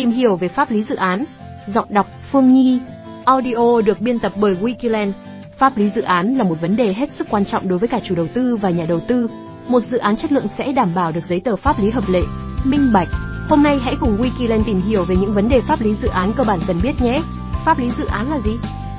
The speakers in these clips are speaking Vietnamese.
Tìm hiểu về pháp lý dự án. Giọng đọc Phương Nhi. Audio được biên tập bởi Wikiland. Pháp lý dự án là một vấn đề hết sức quan trọng đối với cả chủ đầu tư và nhà đầu tư. Một dự án chất lượng sẽ đảm bảo được giấy tờ pháp lý hợp lệ, minh bạch. Hôm nay hãy cùng Wikiland tìm hiểu về những vấn đề pháp lý dự án cơ bản cần biết nhé. Pháp lý dự án là gì?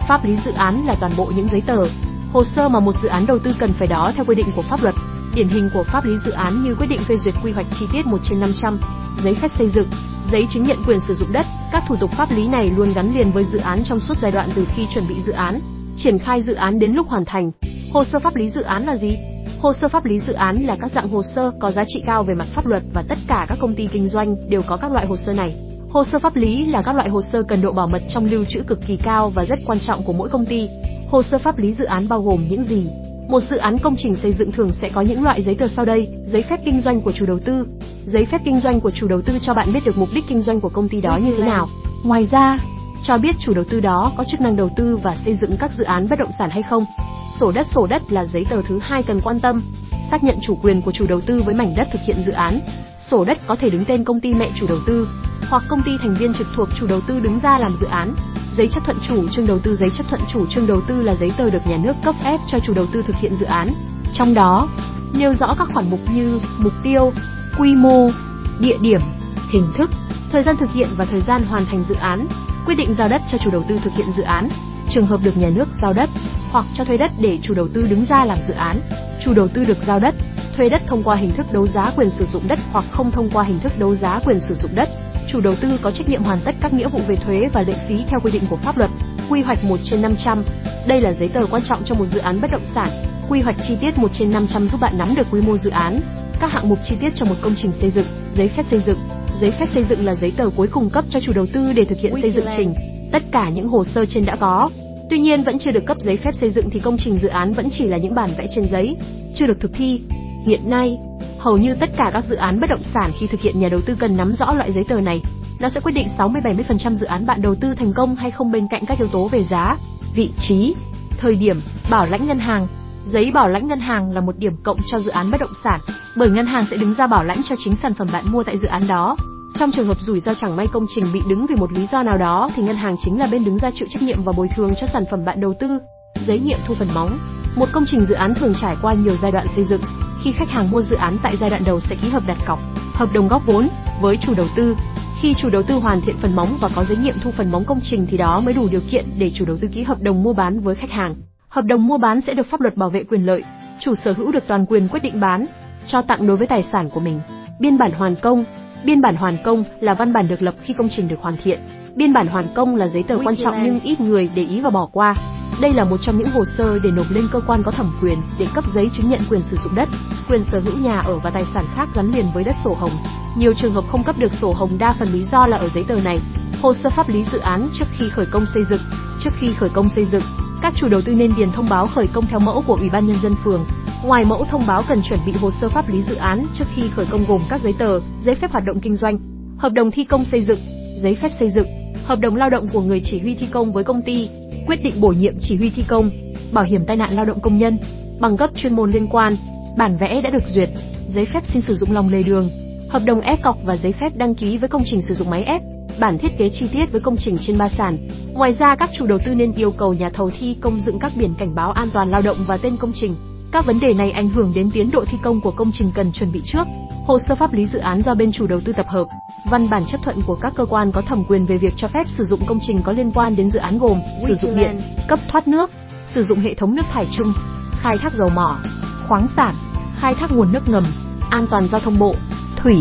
Pháp lý dự án là toàn bộ những giấy tờ, hồ sơ mà một dự án đầu tư cần phải đó theo quy định của pháp luật. Điển hình của pháp lý dự án như quyết định phê duyệt quy hoạch chi tiết 1 trên 500, giấy phép xây dựng, giấy chứng nhận quyền sử dụng đất. Các thủ tục pháp lý này luôn gắn liền với dự án trong suốt giai đoạn từ khi chuẩn bị dự án, triển khai dự án đến lúc hoàn thành. Hồ sơ pháp lý dự án là gì? Hồ sơ pháp lý dự án là các dạng hồ sơ có giá trị cao về mặt pháp luật và tất cả các công ty kinh doanh đều có các loại hồ sơ này. Hồ sơ pháp lý là các loại hồ sơ cần độ bảo mật trong lưu trữ cực kỳ cao và rất quan trọng của mỗi công ty. Hồ sơ pháp lý dự án bao gồm những gì? Một dự án công trình xây dựng thường sẽ có những loại giấy tờ sau đây: giấy phép kinh doanh của chủ đầu tư. Giấy phép kinh doanh của chủ đầu tư cho bạn biết được mục đích kinh doanh của công ty đó như thế nào. Ngoài ra, cho biết chủ đầu tư đó có chức năng đầu tư và xây dựng các dự án bất động sản hay không. Sổ đất sổ đất là giấy tờ thứ hai cần quan tâm. Xác nhận chủ quyền của chủ đầu tư với mảnh đất thực hiện dự án. Sổ đất có thể đứng tên công ty mẹ chủ đầu tư hoặc công ty thành viên trực thuộc chủ đầu tư đứng ra làm dự án. Giấy chấp thuận chủ trương đầu tư Giấy chấp thuận chủ trương đầu tư là giấy tờ được nhà nước cấp phép cho chủ đầu tư thực hiện dự án. Trong đó, nêu rõ các khoản mục như mục tiêu, quy mô, địa điểm, hình thức, thời gian thực hiện và thời gian hoàn thành dự án, quyết định giao đất cho chủ đầu tư thực hiện dự án, trường hợp được nhà nước giao đất hoặc cho thuê đất để chủ đầu tư đứng ra làm dự án. Chủ đầu tư được giao đất, thuê đất thông qua hình thức đấu giá quyền sử dụng đất hoặc không thông qua hình thức đấu giá quyền sử dụng đất chủ đầu tư có trách nhiệm hoàn tất các nghĩa vụ về thuế và lệ phí theo quy định của pháp luật. Quy hoạch 1 trên 500. Đây là giấy tờ quan trọng cho một dự án bất động sản. Quy hoạch chi tiết 1 trên 500 giúp bạn nắm được quy mô dự án, các hạng mục chi tiết cho một công trình xây dựng, giấy phép xây dựng. Giấy phép xây dựng là giấy tờ cuối cùng cấp cho chủ đầu tư để thực hiện xây dựng trình. Tất cả những hồ sơ trên đã có, Tuy nhiên vẫn chưa được cấp giấy phép xây dựng thì công trình dự án vẫn chỉ là những bản vẽ trên giấy, chưa được thực thi. Hiện nay, Hầu như tất cả các dự án bất động sản khi thực hiện nhà đầu tư cần nắm rõ loại giấy tờ này. Nó sẽ quyết định 60-70% dự án bạn đầu tư thành công hay không bên cạnh các yếu tố về giá, vị trí, thời điểm, bảo lãnh ngân hàng. Giấy bảo lãnh ngân hàng là một điểm cộng cho dự án bất động sản, bởi ngân hàng sẽ đứng ra bảo lãnh cho chính sản phẩm bạn mua tại dự án đó. Trong trường hợp rủi ro chẳng may công trình bị đứng vì một lý do nào đó thì ngân hàng chính là bên đứng ra chịu trách nhiệm và bồi thường cho sản phẩm bạn đầu tư. Giấy nghiệm thu phần móng. Một công trình dự án thường trải qua nhiều giai đoạn xây dựng, khi khách hàng mua dự án tại giai đoạn đầu sẽ ký hợp đặt cọc, hợp đồng góp vốn với chủ đầu tư. Khi chủ đầu tư hoàn thiện phần móng và có giấy nghiệm thu phần móng công trình thì đó mới đủ điều kiện để chủ đầu tư ký hợp đồng mua bán với khách hàng. Hợp đồng mua bán sẽ được pháp luật bảo vệ quyền lợi, chủ sở hữu được toàn quyền quyết định bán, cho tặng đối với tài sản của mình. Biên bản hoàn công Biên bản hoàn công là văn bản được lập khi công trình được hoàn thiện. Biên bản hoàn công là giấy tờ quan trọng nhưng ít người để ý và bỏ qua. Đây là một trong những hồ sơ để nộp lên cơ quan có thẩm quyền để cấp giấy chứng nhận quyền sử dụng đất, quyền sở hữu nhà ở và tài sản khác gắn liền với đất sổ hồng. Nhiều trường hợp không cấp được sổ hồng đa phần lý do là ở giấy tờ này. Hồ sơ pháp lý dự án trước khi khởi công xây dựng. Trước khi khởi công xây dựng, các chủ đầu tư nên điền thông báo khởi công theo mẫu của Ủy ban nhân dân phường. Ngoài mẫu thông báo cần chuẩn bị hồ sơ pháp lý dự án trước khi khởi công gồm các giấy tờ, giấy phép hoạt động kinh doanh, hợp đồng thi công xây dựng, giấy phép xây dựng, hợp đồng lao động của người chỉ huy thi công với công ty, quyết định bổ nhiệm chỉ huy thi công, bảo hiểm tai nạn lao động công nhân, bằng cấp chuyên môn liên quan, bản vẽ đã được duyệt, giấy phép xin sử dụng lòng lề đường, hợp đồng ép cọc và giấy phép đăng ký với công trình sử dụng máy ép, bản thiết kế chi tiết với công trình trên ba sàn. Ngoài ra các chủ đầu tư nên yêu cầu nhà thầu thi công dựng các biển cảnh báo an toàn lao động và tên công trình. Các vấn đề này ảnh hưởng đến tiến độ thi công của công trình cần chuẩn bị trước. Hồ sơ pháp lý dự án do bên chủ đầu tư tập hợp, văn bản chấp thuận của các cơ quan có thẩm quyền về việc cho phép sử dụng công trình có liên quan đến dự án gồm sử dụng điện, cấp thoát nước, sử dụng hệ thống nước thải chung, khai thác dầu mỏ, khoáng sản, khai thác nguồn nước ngầm, an toàn giao thông bộ, thủy,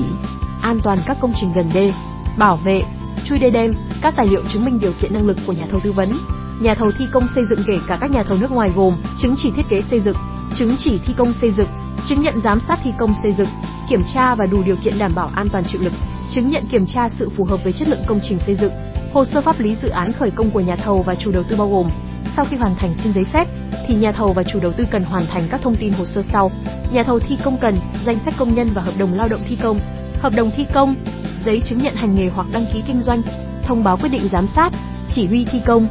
an toàn các công trình gần đê, bảo vệ, chui đê đêm, các tài liệu chứng minh điều kiện năng lực của nhà thầu tư vấn. Nhà thầu thi công xây dựng kể cả các nhà thầu nước ngoài gồm chứng chỉ thiết kế xây dựng, chứng chỉ thi công xây dựng, chứng nhận giám sát thi công xây dựng, kiểm tra và đủ điều kiện đảm bảo an toàn chịu lực, chứng nhận kiểm tra sự phù hợp với chất lượng công trình xây dựng, hồ sơ pháp lý dự án khởi công của nhà thầu và chủ đầu tư bao gồm sau khi hoàn thành xin giấy phép thì nhà thầu và chủ đầu tư cần hoàn thành các thông tin hồ sơ sau. Nhà thầu thi công cần danh sách công nhân và hợp đồng lao động thi công, hợp đồng thi công, giấy chứng nhận hành nghề hoặc đăng ký kinh doanh, thông báo quyết định giám sát, chỉ huy thi công,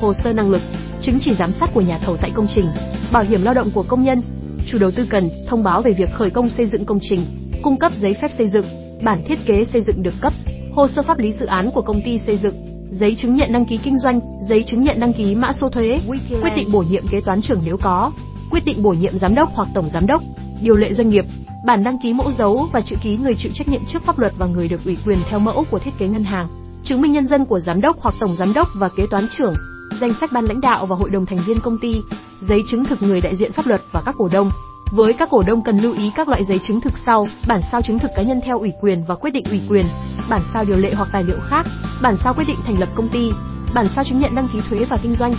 hồ sơ năng lực, chứng chỉ giám sát của nhà thầu tại công trình, bảo hiểm lao động của công nhân. Chủ đầu tư cần thông báo về việc khởi công xây dựng công trình, cung cấp giấy phép xây dựng, bản thiết kế xây dựng được cấp, hồ sơ pháp lý dự án của công ty xây dựng, giấy chứng nhận đăng ký kinh doanh, giấy chứng nhận đăng ký mã số thuế, quyết định bổ nhiệm kế toán trưởng nếu có, quyết định bổ nhiệm giám đốc hoặc tổng giám đốc, điều lệ doanh nghiệp, bản đăng ký mẫu dấu và chữ ký người chịu trách nhiệm trước pháp luật và người được ủy quyền theo mẫu của thiết kế ngân hàng, chứng minh nhân dân của giám đốc hoặc tổng giám đốc và kế toán trưởng, danh sách ban lãnh đạo và hội đồng thành viên công ty, giấy chứng thực người đại diện pháp luật và các cổ đông. Với các cổ đông cần lưu ý các loại giấy chứng thực sau: bản sao chứng thực cá nhân theo ủy quyền và quyết định ủy quyền, bản sao điều lệ hoặc tài liệu khác, bản sao quyết định thành lập công ty, bản sao chứng nhận đăng ký thuế và kinh doanh.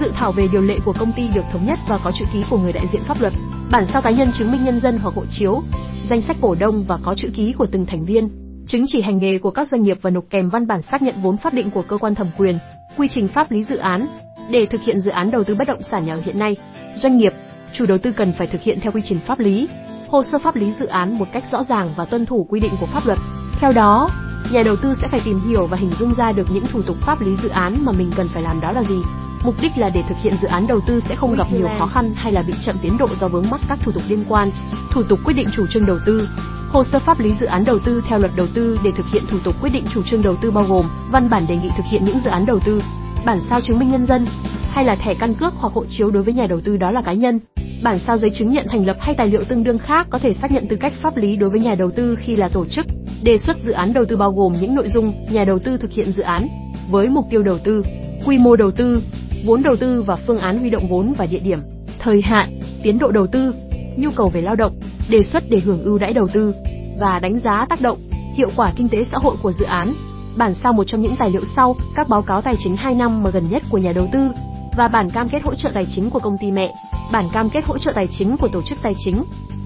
Dự thảo về điều lệ của công ty được thống nhất và có chữ ký của người đại diện pháp luật, bản sao cá nhân chứng minh nhân dân hoặc hộ chiếu, danh sách cổ đông và có chữ ký của từng thành viên, chứng chỉ hành nghề của các doanh nghiệp và nộp kèm văn bản xác nhận vốn pháp định của cơ quan thẩm quyền, quy trình pháp lý dự án. Để thực hiện dự án đầu tư bất động sản nhà ở hiện nay, doanh nghiệp, chủ đầu tư cần phải thực hiện theo quy trình pháp lý, hồ sơ pháp lý dự án một cách rõ ràng và tuân thủ quy định của pháp luật. Theo đó, nhà đầu tư sẽ phải tìm hiểu và hình dung ra được những thủ tục pháp lý dự án mà mình cần phải làm đó là gì. Mục đích là để thực hiện dự án đầu tư sẽ không gặp nhiều khó khăn hay là bị chậm tiến độ do vướng mắc các thủ tục liên quan. Thủ tục quyết định chủ trương đầu tư, Hồ sơ pháp lý dự án đầu tư theo luật đầu tư để thực hiện thủ tục quyết định chủ trương đầu tư bao gồm văn bản đề nghị thực hiện những dự án đầu tư, bản sao chứng minh nhân dân hay là thẻ căn cước hoặc hộ chiếu đối với nhà đầu tư đó là cá nhân, bản sao giấy chứng nhận thành lập hay tài liệu tương đương khác có thể xác nhận tư cách pháp lý đối với nhà đầu tư khi là tổ chức. Đề xuất dự án đầu tư bao gồm những nội dung nhà đầu tư thực hiện dự án với mục tiêu đầu tư, quy mô đầu tư, vốn đầu tư và phương án huy động vốn và địa điểm, thời hạn, tiến độ đầu tư, nhu cầu về lao động, đề xuất để hưởng ưu đãi đầu tư và đánh giá tác động, hiệu quả kinh tế xã hội của dự án. Bản sao một trong những tài liệu sau, các báo cáo tài chính 2 năm mà gần nhất của nhà đầu tư và bản cam kết hỗ trợ tài chính của công ty mẹ, bản cam kết hỗ trợ tài chính của tổ chức tài chính,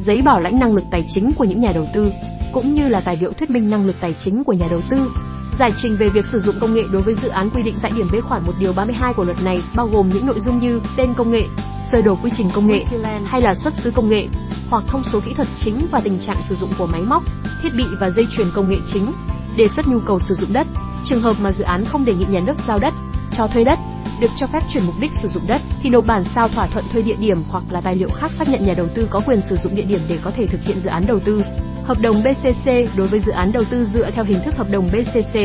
giấy bảo lãnh năng lực tài chính của những nhà đầu tư, cũng như là tài liệu thuyết minh năng lực tài chính của nhà đầu tư. Giải trình về việc sử dụng công nghệ đối với dự án quy định tại điểm B khoản 1 điều 32 của luật này bao gồm những nội dung như tên công nghệ, sơ đồ quy trình công nghệ hay là xuất xứ công nghệ, hoặc thông số kỹ thuật chính và tình trạng sử dụng của máy móc, thiết bị và dây chuyền công nghệ chính, đề xuất nhu cầu sử dụng đất, trường hợp mà dự án không đề nghị nhà nước giao đất, cho thuê đất, được cho phép chuyển mục đích sử dụng đất thì nộp bản sao thỏa thuận thuê địa điểm hoặc là tài liệu khác xác nhận nhà đầu tư có quyền sử dụng địa điểm để có thể thực hiện dự án đầu tư. Hợp đồng BCC đối với dự án đầu tư dựa theo hình thức hợp đồng BCC,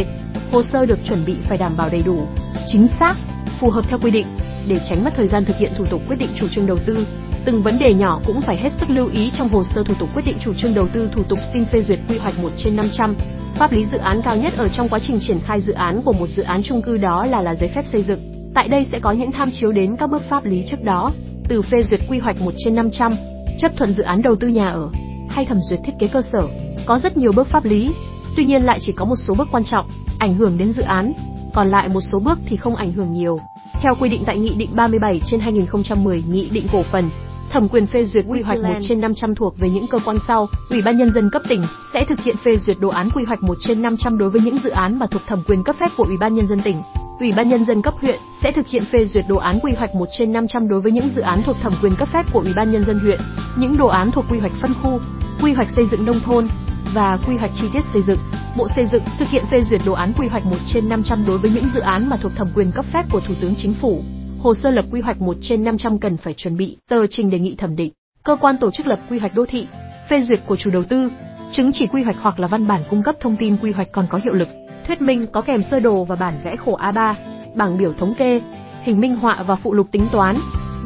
hồ sơ được chuẩn bị phải đảm bảo đầy đủ, chính xác, phù hợp theo quy định để tránh mất thời gian thực hiện thủ tục quyết định chủ trương đầu tư. Từng vấn đề nhỏ cũng phải hết sức lưu ý trong hồ sơ thủ tục quyết định chủ trương đầu tư thủ tục xin phê duyệt quy hoạch 1 trên 500. Pháp lý dự án cao nhất ở trong quá trình triển khai dự án của một dự án chung cư đó là là giấy phép xây dựng. Tại đây sẽ có những tham chiếu đến các bước pháp lý trước đó, từ phê duyệt quy hoạch 1 trên 500, chấp thuận dự án đầu tư nhà ở, hay thẩm duyệt thiết kế cơ sở. Có rất nhiều bước pháp lý, tuy nhiên lại chỉ có một số bước quan trọng, ảnh hưởng đến dự án, còn lại một số bước thì không ảnh hưởng nhiều. Theo quy định tại Nghị định 37 trên 2010 Nghị định cổ phần, thẩm quyền phê duyệt quy hoạch 1 trên 500 thuộc về những cơ quan sau, Ủy ban nhân dân cấp tỉnh sẽ thực hiện phê duyệt đồ án quy hoạch 1 trên 500 đối với những dự án mà thuộc thẩm quyền cấp phép của Ủy ban nhân dân tỉnh. Ủy ban nhân dân cấp huyện sẽ thực hiện phê duyệt đồ án quy hoạch 1 trên 500 đối với những dự án thuộc thẩm quyền cấp phép của Ủy ban nhân dân huyện, những đồ án thuộc quy hoạch phân khu, quy hoạch xây dựng nông thôn và quy hoạch chi tiết xây dựng. Bộ Xây dựng thực hiện phê duyệt đồ án quy hoạch 1 trên 500 đối với những dự án mà thuộc thẩm quyền cấp phép của Thủ tướng Chính phủ. Hồ sơ lập quy hoạch 1 trên 500 cần phải chuẩn bị tờ trình đề nghị thẩm định. Cơ quan tổ chức lập quy hoạch đô thị, phê duyệt của chủ đầu tư, chứng chỉ quy hoạch hoặc là văn bản cung cấp thông tin quy hoạch còn có hiệu lực. Thuyết minh có kèm sơ đồ và bản vẽ khổ A3, bảng biểu thống kê, hình minh họa và phụ lục tính toán.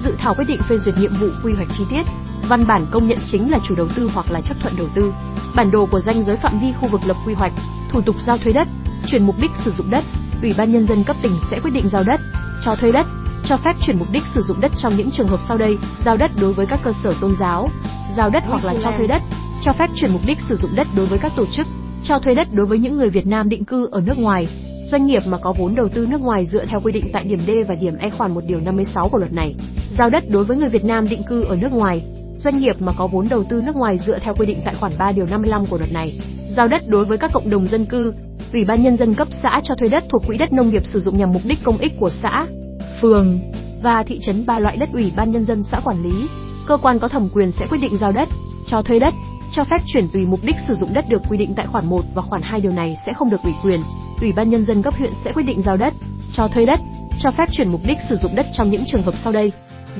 Dự thảo quyết định phê duyệt nhiệm vụ quy hoạch chi tiết. Văn bản công nhận chính là chủ đầu tư hoặc là chấp thuận đầu tư. Bản đồ của danh giới phạm vi khu vực lập quy hoạch, thủ tục giao thuê đất, chuyển mục đích sử dụng đất. Ủy ban nhân dân cấp tỉnh sẽ quyết định giao đất, cho thuê đất, cho phép chuyển mục đích sử dụng đất trong những trường hợp sau đây: giao đất đối với các cơ sở tôn giáo, giao đất hoặc là cho thuê đất, cho phép chuyển mục đích sử dụng đất đối với các tổ chức, cho thuê đất đối với những người Việt Nam định cư ở nước ngoài, doanh nghiệp mà có vốn đầu tư nước ngoài dựa theo quy định tại điểm D và điểm E khoản 1 điều 56 của luật này. Giao đất đối với người Việt Nam định cư ở nước ngoài, doanh nghiệp mà có vốn đầu tư nước ngoài dựa theo quy định tại khoản 3 điều 55 của luật này. Giao đất đối với các cộng đồng dân cư, Ủy ban nhân dân cấp xã cho thuê đất thuộc quỹ đất nông nghiệp sử dụng nhằm mục đích công ích của xã, phường và thị trấn ba loại đất Ủy ban nhân dân xã quản lý. Cơ quan có thẩm quyền sẽ quyết định giao đất, cho thuê đất, cho phép chuyển tùy mục đích sử dụng đất được quy định tại khoản 1 và khoản 2 điều này sẽ không được ủy quyền. Ủy ban nhân dân cấp huyện sẽ quyết định giao đất, cho thuê đất, cho phép chuyển mục đích sử dụng đất trong những trường hợp sau đây: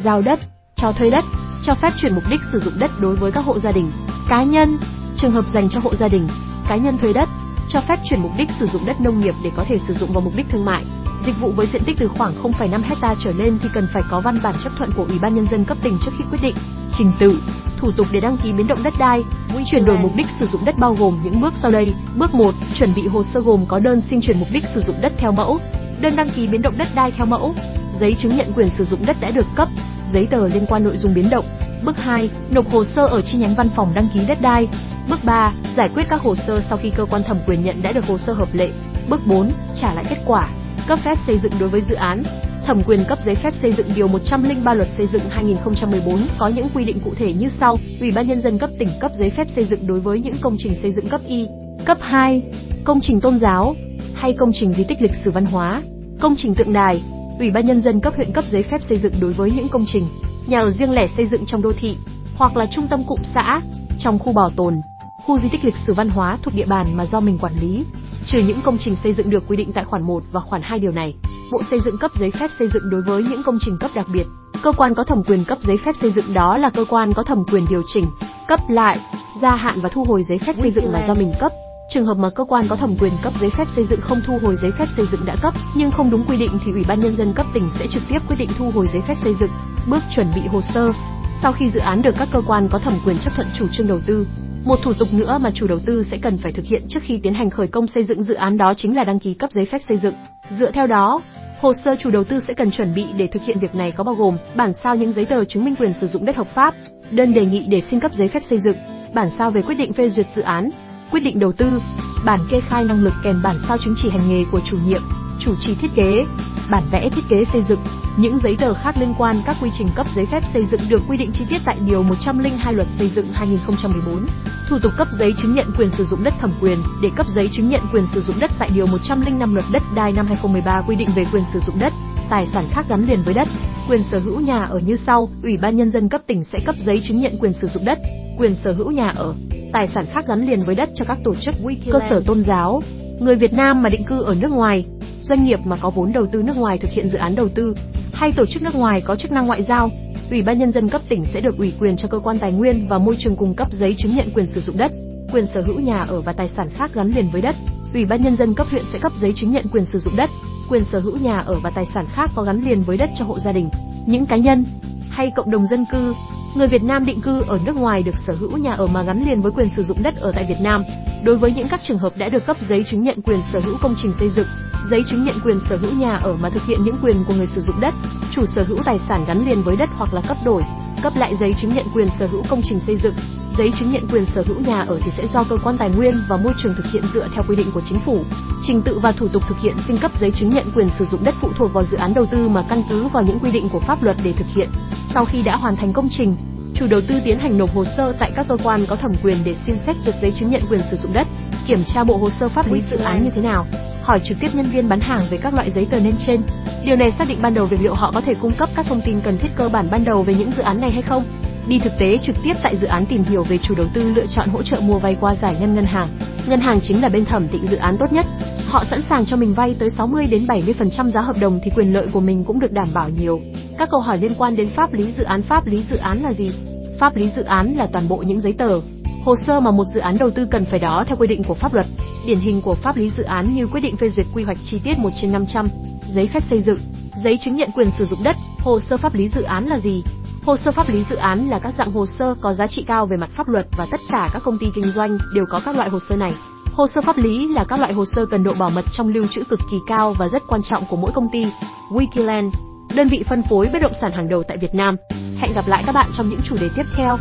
giao đất, cho thuê đất, cho phép chuyển mục đích sử dụng đất đối với các hộ gia đình, cá nhân, trường hợp dành cho hộ gia đình, cá nhân thuê đất, cho phép chuyển mục đích sử dụng đất nông nghiệp để có thể sử dụng vào mục đích thương mại. Dịch vụ với diện tích từ khoảng 0,5 hecta trở lên thì cần phải có văn bản chấp thuận của Ủy ban nhân dân cấp tỉnh trước khi quyết định. Trình tự, thủ tục để đăng ký biến động đất đai, chuyển đổi mục đích sử dụng đất bao gồm những bước sau đây. Bước 1, chuẩn bị hồ sơ gồm có đơn xin chuyển mục đích sử dụng đất theo mẫu, đơn đăng ký biến động đất đai theo mẫu, giấy chứng nhận quyền sử dụng đất đã được cấp, giấy tờ liên quan nội dung biến động. Bước 2, nộp hồ sơ ở chi nhánh văn phòng đăng ký đất đai. Bước 3, giải quyết các hồ sơ sau khi cơ quan thẩm quyền nhận đã được hồ sơ hợp lệ. Bước 4, trả lại kết quả. Cấp phép xây dựng đối với dự án. Thẩm quyền cấp giấy phép xây dựng điều 103 Luật xây dựng 2014 có những quy định cụ thể như sau: Ủy ban nhân dân cấp tỉnh cấp giấy phép xây dựng đối với những công trình xây dựng cấp Y, cấp 2, công trình tôn giáo hay công trình di tích lịch sử văn hóa, công trình tượng đài. Ủy ban nhân dân cấp huyện cấp giấy phép xây dựng đối với những công trình nhà ở riêng lẻ xây dựng trong đô thị hoặc là trung tâm cụm xã, trong khu bảo tồn, khu di tích lịch sử văn hóa thuộc địa bàn mà do mình quản lý, trừ những công trình xây dựng được quy định tại khoản 1 và khoản 2 điều này. Bộ Xây dựng cấp giấy phép xây dựng đối với những công trình cấp đặc biệt. Cơ quan có thẩm quyền cấp giấy phép xây dựng đó là cơ quan có thẩm quyền điều chỉnh, cấp lại, gia hạn và thu hồi giấy phép xây dựng mà do mình cấp. Trường hợp mà cơ quan có thẩm quyền cấp giấy phép xây dựng không thu hồi giấy phép xây dựng đã cấp, nhưng không đúng quy định thì Ủy ban nhân dân cấp tỉnh sẽ trực tiếp quyết định thu hồi giấy phép xây dựng. Bước chuẩn bị hồ sơ. Sau khi dự án được các cơ quan có thẩm quyền chấp thuận chủ trương đầu tư, một thủ tục nữa mà chủ đầu tư sẽ cần phải thực hiện trước khi tiến hành khởi công xây dựng dự án đó chính là đăng ký cấp giấy phép xây dựng. Dựa theo đó, hồ sơ chủ đầu tư sẽ cần chuẩn bị để thực hiện việc này có bao gồm bản sao những giấy tờ chứng minh quyền sử dụng đất hợp pháp, đơn đề nghị để xin cấp giấy phép xây dựng, bản sao về quyết định phê duyệt dự án, quyết định đầu tư, bản kê khai năng lực kèm bản sao chứng chỉ hành nghề của chủ nhiệm, chủ trì thiết kế, bản vẽ thiết kế xây dựng, những giấy tờ khác liên quan các quy trình cấp giấy phép xây dựng được quy định chi tiết tại điều 102 Luật xây dựng 2014. Thủ tục cấp giấy chứng nhận quyền sử dụng đất thẩm quyền. Để cấp giấy chứng nhận quyền sử dụng đất tại điều 105 Luật đất đai năm 2013 quy định về quyền sử dụng đất, tài sản khác gắn liền với đất, quyền sở hữu nhà ở như sau, Ủy ban nhân dân cấp tỉnh sẽ cấp giấy chứng nhận quyền sử dụng đất, quyền sở hữu nhà ở, tài sản khác gắn liền với đất cho các tổ chức, cơ sở tôn giáo, người Việt Nam mà định cư ở nước ngoài, doanh nghiệp mà có vốn đầu tư nước ngoài thực hiện dự án đầu tư, hay tổ chức nước ngoài có chức năng ngoại giao, Ủy ban nhân dân cấp tỉnh sẽ được ủy quyền cho cơ quan tài nguyên và môi trường cung cấp giấy chứng nhận quyền sử dụng đất, quyền sở hữu nhà ở và tài sản khác gắn liền với đất. Ủy ban nhân dân cấp huyện sẽ cấp giấy chứng nhận quyền sử dụng đất, quyền sở hữu nhà ở và tài sản khác có gắn liền với đất cho hộ gia đình, những cá nhân hay cộng đồng dân cư Người Việt Nam định cư ở nước ngoài được sở hữu nhà ở mà gắn liền với quyền sử dụng đất ở tại Việt Nam. Đối với những các trường hợp đã được cấp giấy chứng nhận quyền sở hữu công trình xây dựng, giấy chứng nhận quyền sở hữu nhà ở mà thực hiện những quyền của người sử dụng đất, chủ sở hữu tài sản gắn liền với đất hoặc là cấp đổi, cấp lại giấy chứng nhận quyền sở hữu công trình xây dựng, giấy chứng nhận quyền sở hữu nhà ở thì sẽ do cơ quan tài nguyên và môi trường thực hiện dựa theo quy định của chính phủ. Trình tự và thủ tục thực hiện xin cấp giấy chứng nhận quyền sử dụng đất phụ thuộc vào dự án đầu tư mà căn cứ vào những quy định của pháp luật để thực hiện. Sau khi đã hoàn thành công trình, chủ đầu tư tiến hành nộp hồ sơ tại các cơ quan có thẩm quyền để xin xét duyệt giấy chứng nhận quyền sử dụng đất, kiểm tra bộ hồ sơ pháp lý dự án như thế nào, hỏi trực tiếp nhân viên bán hàng về các loại giấy tờ nêu trên. Điều này xác định ban đầu việc liệu họ có thể cung cấp các thông tin cần thiết cơ bản ban đầu về những dự án này hay không. Đi thực tế trực tiếp tại dự án tìm hiểu về chủ đầu tư lựa chọn hỗ trợ mua vay qua giải ngân ngân hàng. Ngân hàng chính là bên thẩm định dự án tốt nhất. Họ sẵn sàng cho mình vay tới 60 đến 70% giá hợp đồng thì quyền lợi của mình cũng được đảm bảo nhiều. Các câu hỏi liên quan đến pháp lý dự án pháp lý dự án là gì? Pháp lý dự án là toàn bộ những giấy tờ, hồ sơ mà một dự án đầu tư cần phải đó theo quy định của pháp luật. Điển hình của pháp lý dự án như quyết định phê duyệt quy hoạch chi tiết 1 trên 500, giấy phép xây dựng, giấy chứng nhận quyền sử dụng đất, hồ sơ pháp lý dự án là gì? Hồ sơ pháp lý dự án là các dạng hồ sơ có giá trị cao về mặt pháp luật và tất cả các công ty kinh doanh đều có các loại hồ sơ này. Hồ sơ pháp lý là các loại hồ sơ cần độ bảo mật trong lưu trữ cực kỳ cao và rất quan trọng của mỗi công ty. Wikiland, đơn vị phân phối bất động sản hàng đầu tại Việt Nam. Hẹn gặp lại các bạn trong những chủ đề tiếp theo.